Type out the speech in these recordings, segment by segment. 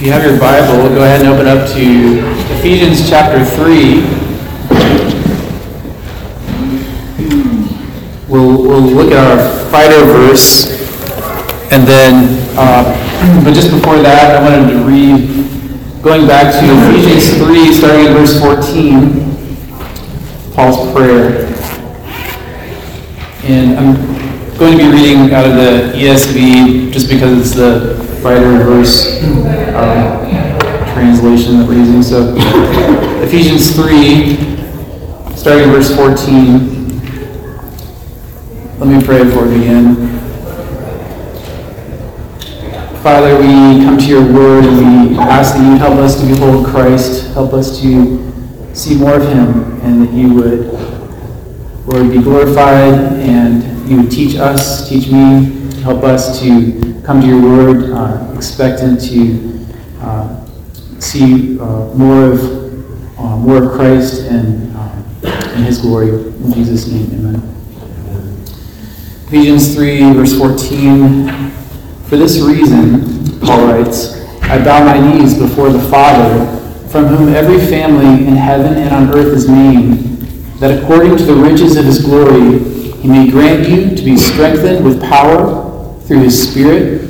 If you have your Bible, go ahead and open up to Ephesians chapter 3. We'll, we'll look at our fighter verse, and then, uh, but just before that, I wanted to read, going back to Ephesians 3, starting at verse 14, Paul's prayer. And I'm going to be reading out of the ESV just because it's the fighter verse um, translation that we're using. So Ephesians 3, starting in verse 14. Let me pray before we begin. Father, we come to your word and we ask that you help us to behold Christ, help us to see more of him, and that you would, Lord, be glorified and you would teach us, teach me, help us to come to your word uh, expectant to uh, see uh, more of uh, more of Christ and, um, and his glory. In Jesus' name, amen. Ephesians 3, verse 14. For this reason, Paul writes, I bow my knees before the Father, from whom every family in heaven and on earth is named, that according to the riches of his glory, he may grant you to be strengthened with power through his Spirit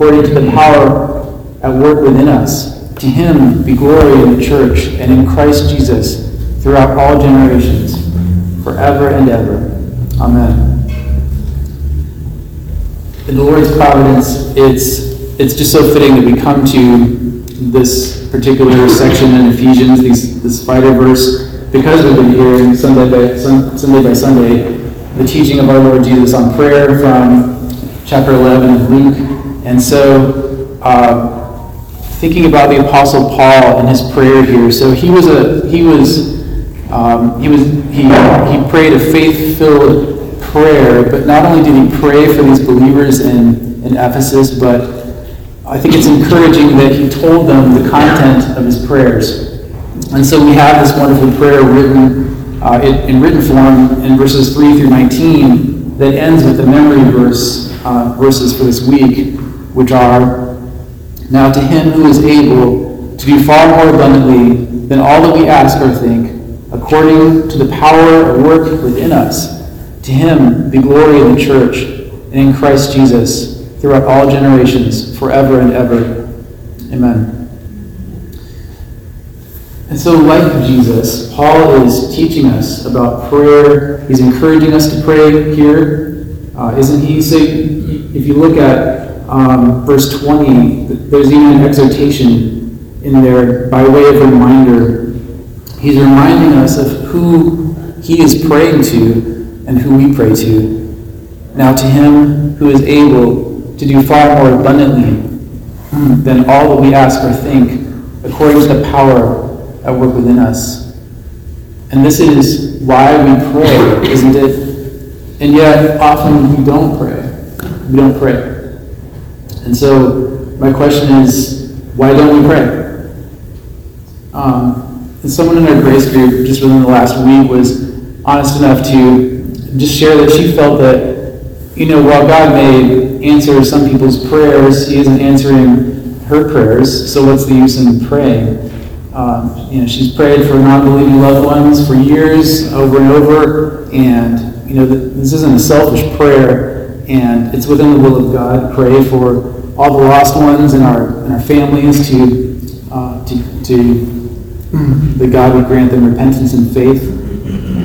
according to the power at work within us, to him be glory in the church and in Christ Jesus throughout all generations, forever and ever. Amen. In the Lord's providence, it's it's just so fitting that we come to this particular section in Ephesians, these, this fighter verse, because we've been hearing Sunday by Sunday by Sunday the teaching of our Lord Jesus on prayer from chapter 11 of Luke, and so uh, thinking about the Apostle Paul and his prayer here. So he was a he was um, he was he he prayed a faith-filled prayer, but not only did he pray for these believers in, in Ephesus, but I think it's encouraging that he told them the content of his prayers. And so we have this wonderful prayer written uh, in, in, written form in verses 3 through 19 that ends with the memory verse uh, verses for this week, which are Now to him who is able to do far more abundantly than all that we ask or think, according to the power at work within us. To him be glory in the church and in Christ Jesus throughout all generations, forever and ever. Amen. And so, like Jesus, Paul is teaching us about prayer. He's encouraging us to pray here, uh, not he? So, if you look at um, verse 20, there's even an exhortation in there by way of reminder. He's reminding us of who he is praying to and who we pray to. Now to him who is able to do far more abundantly than all that we ask or think, according to the power at work within us. And this is why we pray, isn't it? And yet, often we don't pray. We don't pray. And so, my question is, why don't we pray? Um, and someone in our grace group just within the last week was honest enough to just share that she felt that, you know, while God may answer some people's prayers, He isn't answering her prayers. So what's the use in praying? Um, you know, she's prayed for non-believing loved ones for years, over and over, and you know, this isn't a selfish prayer, and it's within the will of God. Pray for all the lost ones in our in our families to uh, to, to that God would grant them repentance and faith.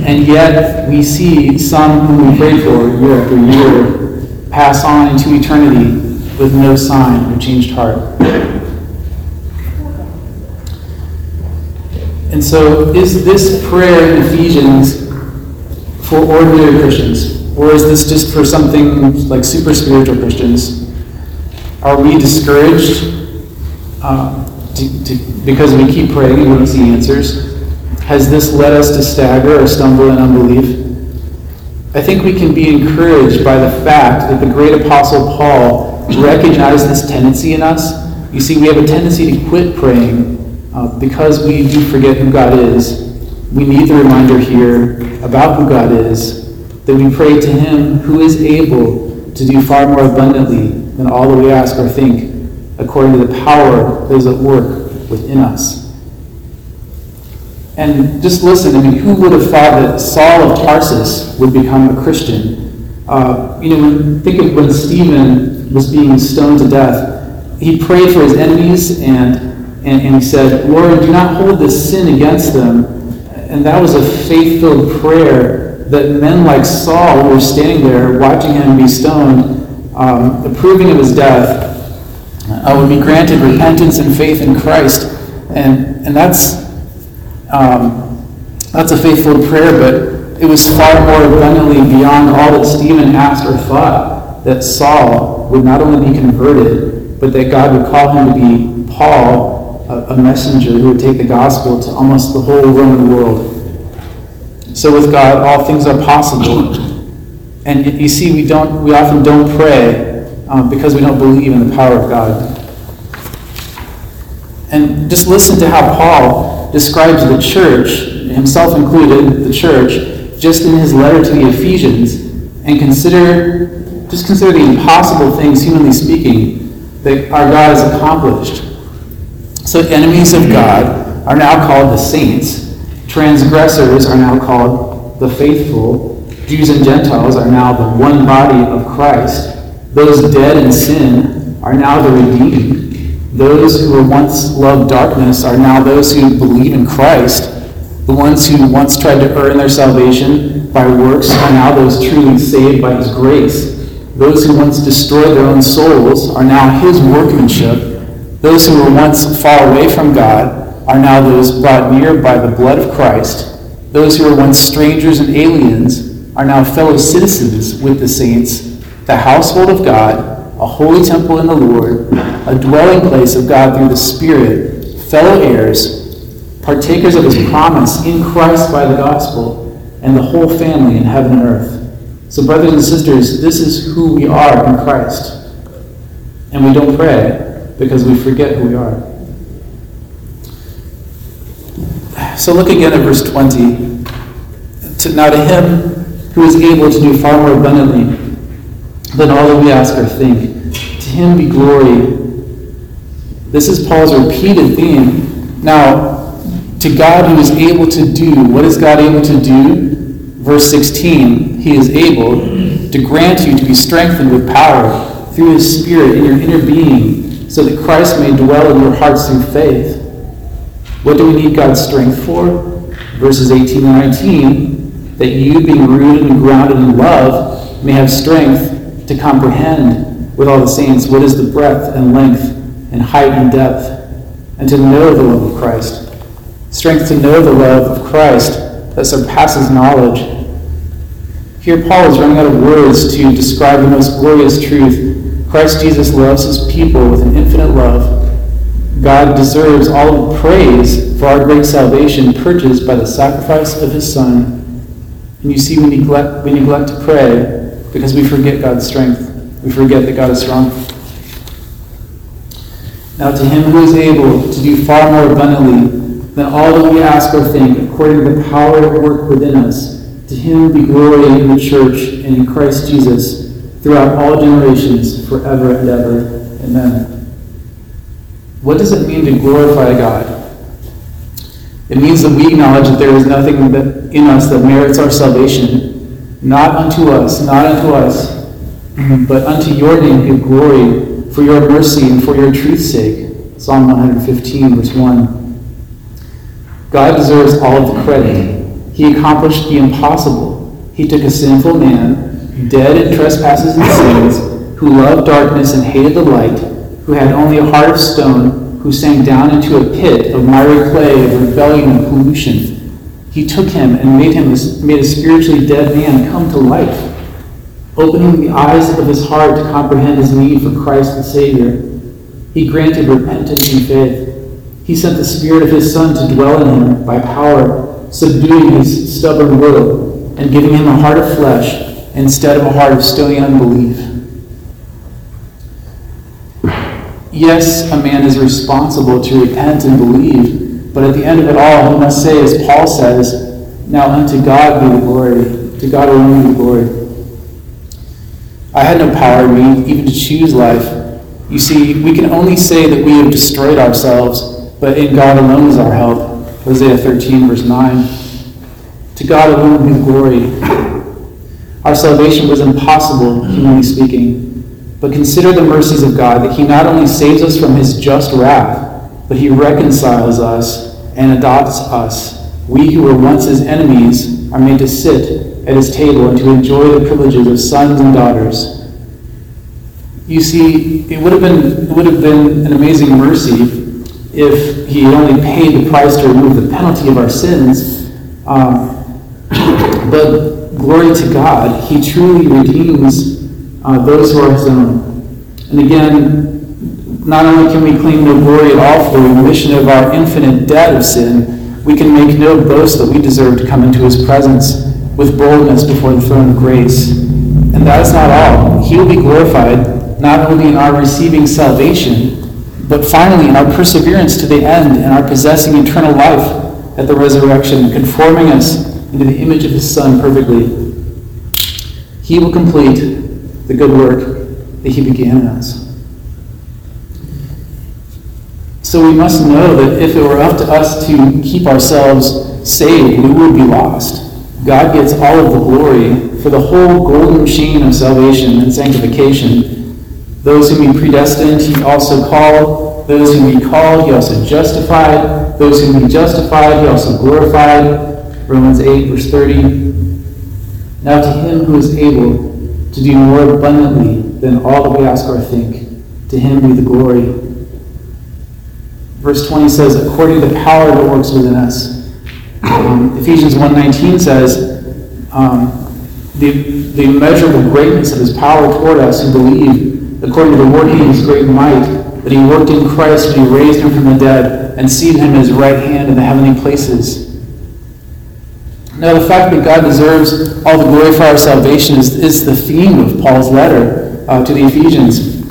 And yet, we see some whom we pray for year after year pass on into eternity with no sign of changed heart. And so, is this prayer in Ephesians for ordinary Christians? Or is this just for something like super spiritual Christians? Are we discouraged? Uh, to, to, because we keep praying and we don't see answers? Has this led us to stagger or stumble in unbelief? I think we can be encouraged by the fact that the great apostle Paul recognized this tendency in us. You see, we have a tendency to quit praying uh, because we do forget who God is. We need the reminder here about who God is, that we pray to Him who is able to do far more abundantly than all that we ask or think, according to the power that is at work within us. And just listen, I mean, who would have thought that Saul of Tarsus would become a Christian? Uh, you know, think of when Stephen was being stoned to death. He prayed for his enemies and, and, and he said, Lord, do not hold this sin against them. And that was a faith filled prayer that men like Saul, were standing there watching him be stoned, um, approving of his death, uh, would be granted repentance and faith in Christ. And, and that's um, that's a faithful prayer, but it was far more abundantly beyond all that Stephen asked or thought that Saul would not only be converted, but that God would call him to be Paul, a, a messenger who would take the gospel to almost the whole Roman world. So with God, all things are possible. And you see, we don't, we often don't pray um, because we don't believe in the power of God. And just listen to how Paul describes the church, himself included, the church, just in his letter to the Ephesians, and consider, just consider the impossible things, humanly speaking, that our God has accomplished. So enemies of God are now called the saints. Transgressors are now called the faithful. Jews and Gentiles are now the one body of Christ. Those dead in sin are now the redeemed. Those who were once loved darkness are now those who believe in Christ. The ones who once tried to earn their salvation by works are now those truly saved by His grace. Those who once destroyed their own souls are now His workmanship. Those who were once far away from God are now those brought near by the blood of Christ. Those who were once strangers and aliens are now fellow citizens with the saints, the household of God a holy temple in the Lord, a dwelling place of God through the Spirit, fellow heirs, partakers of his promise in Christ by the gospel, and the whole family in heaven and earth. So, brothers and sisters, this is who we are in Christ. And we don't pray because we forget who we are. So, look again at verse 20. now, to him who is able to do far more abundantly than all that we ask or think. To him be glory. This is Paul's repeated theme. Now, to God who is able to do, what is God able to do? Verse 16, he is able to grant you to be strengthened with power through his Spirit in your inner being, so that Christ may dwell in your hearts through faith. What do we need God's strength for? Verses 18 and 19, that you, being rooted and grounded in love, may have strength to comprehend with all the saints what is the breadth and length and height and depth, and to know the love of Christ. Strength to know the love of Christ that surpasses knowledge. Here, Paul is running out of words to describe the most glorious truth. Christ Jesus loves his people with an infinite love. God deserves all the praise for our great salvation purchased by the sacrifice of his Son. And you see, we neglect, we neglect to pray because we forget God's strength. We forget that God is strong. Now, to him who is able to do far more abundantly than all that we ask or think, according to the power at work within us, to him be glory in the church and in Christ Jesus throughout all generations, forever and ever. Amen. What does it mean to glorify God? It means that we acknowledge that there is nothing in us that merits our salvation not unto us, not unto us, but unto your name give glory for your mercy and for your truth's sake. Psalm 115, verse 1. God deserves all of the credit. He accomplished the impossible. He took a sinful man, dead in trespasses and sins, who loved darkness and hated the light, who had only a heart of stone, who sank down into a pit of miry clay of rebellion and pollution he took him and made him made a spiritually dead man come to life, opening the eyes of his heart to comprehend his need for Christ the Savior. He granted repentance and faith. He sent the Spirit of His Son to dwell in him by power, subduing his stubborn will and giving him a heart of flesh instead of a heart of stony unbelief. Yes, a man is responsible to repent and believe, but at the end of it all, he must say, as Paul says, Now unto God be the glory, to God alone be the glory. I had no power in me even to choose life. You see, we can only say that we have destroyed ourselves, but in God alone is our help. Hosea 13, verse 9. To God alone be glory. Our salvation was impossible, humanly speaking. But consider the mercies of God, that He not only saves us from His just wrath, but He reconciles us and adopts us. We who were once His enemies are made to sit at His table and to enjoy the privileges of sons and daughters. You see, it would have been, it would have been an amazing mercy if He had only paid the price to remove the penalty of our sins. Um, but glory to God, He truly redeems uh, those who are his own. And again, not only can we claim no glory at all for the remission of our infinite debt of sin, we can make no boast that we deserve to come into his presence with boldness before the throne of grace. And that is not all. He will be glorified not only in our receiving salvation, but finally in our perseverance to the end and our possessing eternal life at the resurrection, conforming us into the image of his Son perfectly. He will complete the good work that He began in us. So we must know that if it were up to us to keep ourselves saved, we would be lost. God gets all of the glory for the whole golden machine of salvation and sanctification. Those whom He predestined, He also called. Those whom He called, He also justified. Those whom He justified, He also glorified. Romans 8, verse 30. Now to Him who is able to do more abundantly than all that we ask or think. To him be the glory. Verse 20 says, according to the power that works within us. Um, Ephesians 1.19 says, um, the, the immeasurable greatness of his power toward us who believe, according to the working of his great might, that he worked in Christ when he raised him from the dead and seated him at his right hand in the heavenly places now, the fact that God deserves all the glory for our salvation is, is the theme of Paul's letter uh, to the Ephesians.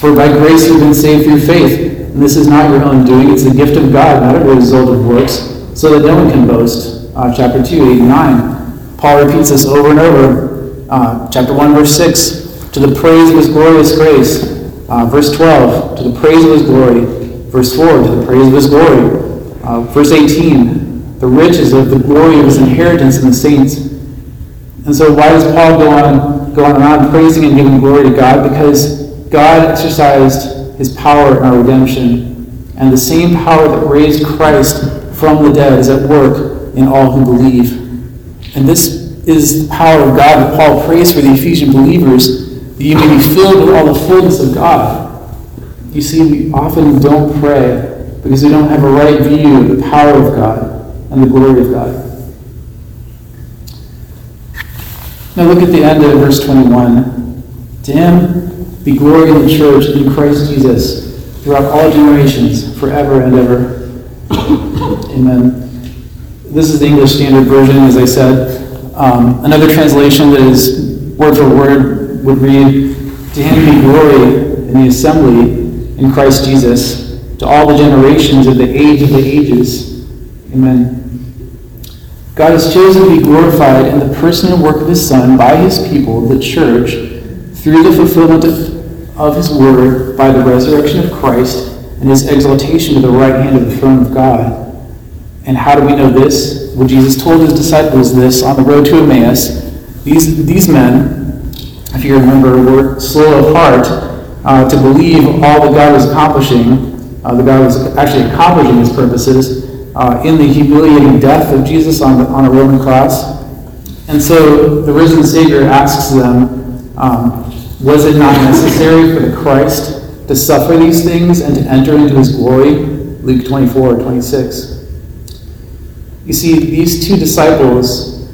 For by grace you've been saved through faith. And this is not your own doing, it's the gift of God, not a result of works, so that no one can boast. Uh, chapter 2, 8 and 9. Paul repeats this over and over. Uh, chapter 1, verse 6. To the praise of his glorious grace. Uh, verse 12. To the praise of his glory. Verse 4. To the praise of his glory. Uh, verse 18 the riches of the glory of his inheritance in the saints. And so why does Paul go on, go on and on praising and giving glory to God? Because God exercised his power in our redemption. And the same power that raised Christ from the dead is at work in all who believe. And this is the power of God that Paul prays for the Ephesian believers, that you may be filled with all the fullness of God. You see, we often don't pray because we don't have a right view of the power of God and the glory of God. Now look at the end of verse 21. To him be glory in the church in Christ Jesus throughout all generations, forever and ever. Amen. This is the English Standard Version, as I said. Um, another translation that is word for word would read, To him be glory in the assembly in Christ Jesus, to all the generations of the age of the ages. Amen. God has chosen to be glorified in the person and work of his Son by his people, the church, through the fulfillment of, of his word by the resurrection of Christ and his exaltation to the right hand of the throne of God. And how do we know this? Well, Jesus told his disciples this on the road to Emmaus. These, these men, if you remember, were slow of heart uh, to believe all that God was accomplishing. Uh, that God was actually accomplishing his purposes uh, in the humiliating death of Jesus on, the, on a Roman cross. And so the risen Savior asks them, um, Was it not necessary for the Christ to suffer these things and to enter into his glory? Luke 24, 26. You see, these two disciples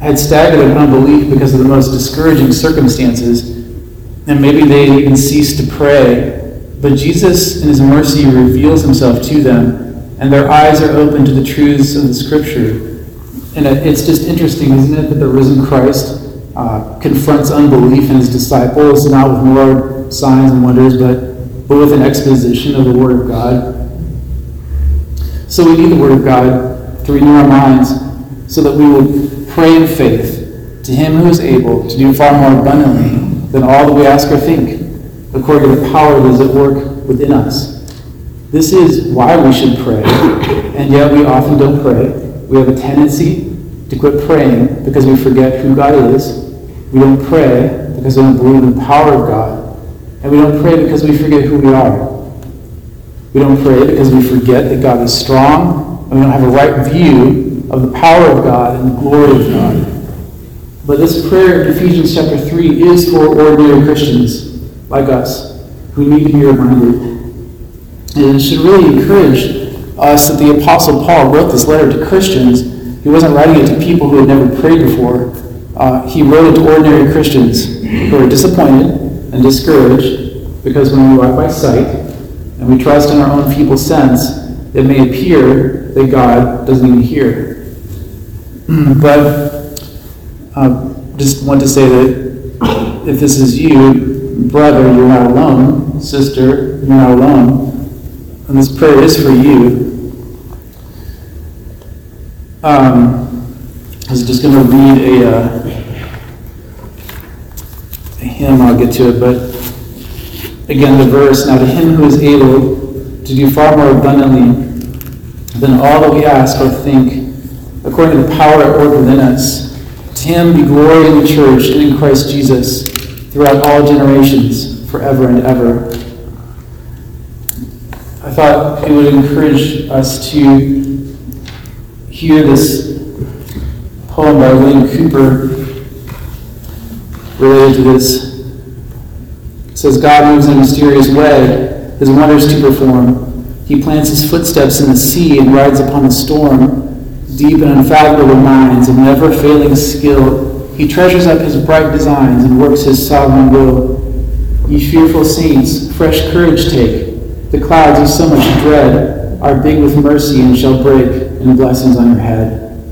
had staggered in unbelief because of the most discouraging circumstances, and maybe they even ceased to pray But Jesus, in his mercy, reveals himself to them, and their eyes are open to the truths of the Scripture. And it's just interesting, isn't it, that the risen Christ uh, confronts unbelief in his disciples, not with more signs and wonders, but, but with an exposition of the Word of God. So we need the Word of God to renew our minds so that we will pray in faith to Him who is able to do far more abundantly than all that we ask or think, according to the power that is at work within us. This is why we should pray, and yet we often don't pray. We have a tendency to quit praying because we forget who God is we don't pray because we don't believe in the power of God. And we don't pray because we forget who we are. We don't pray because we forget that God is strong and we don't have a right view of the power of God and the glory of God. But this prayer in Ephesians chapter 3 is for ordinary Christians like us who need to be reminded. And it should really encourage us that the Apostle Paul wrote this letter to Christians. He wasn't writing it to people who had never prayed before uh, he wrote it to ordinary Christians who are disappointed and discouraged because when we walk by sight and we trust in our own feeble sense, it may appear that God doesn't even hear. but uh, just want to say that if this is you, brother, you're not alone. Sister, you're not alone. And this prayer is for you. Um, I was just going to read a, uh, a hymn, I'll get to it, but again, the verse Now to him who is able to do far more abundantly than all that we ask or think, according to the power at work within us, to him be glory in the church and in Christ Jesus throughout all generations, forever and ever. I thought it would encourage us to hear this poem by William Cowper related to this. It says, God moves in a mysterious way, his wonders to perform. He plants his footsteps in the sea and rides upon the storm. Deep and unfathomable minds of never failing skill, he treasures up his bright designs and works his sovereign will. Ye fearful saints, fresh courage take. The clouds you so much dread are big with mercy and shall break in blessings on your head.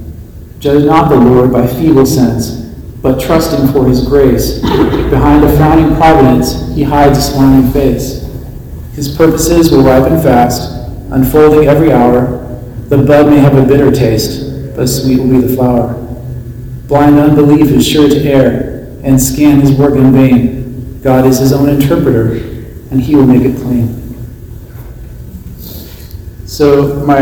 Judge not the Lord by feeble sense, but trusting for his grace. Behind a frowning providence, he hides a smiling face. His purposes will ripen fast, unfolding every hour. The bud may have a bitter taste, but sweet will be the flower. Blind unbelief is sure to err and scan his work in vain. God is his own interpreter, and he will make it plain. So, my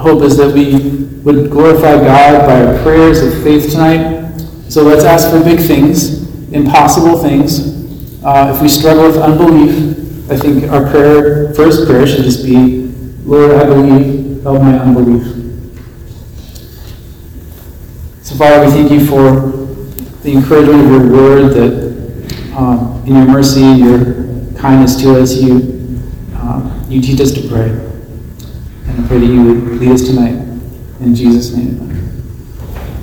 hope is that we would glorify God by our prayers of faith tonight. So let's ask for big things, impossible things. Uh, if we struggle with unbelief, I think our prayer, first prayer, should just be, Lord, I believe, help my unbelief. So, Father, we thank you for the encouragement of your word that um, in your mercy, your kindness to us, you, uh, you teach us to pray. I pray that you would lead us tonight. In Jesus' name.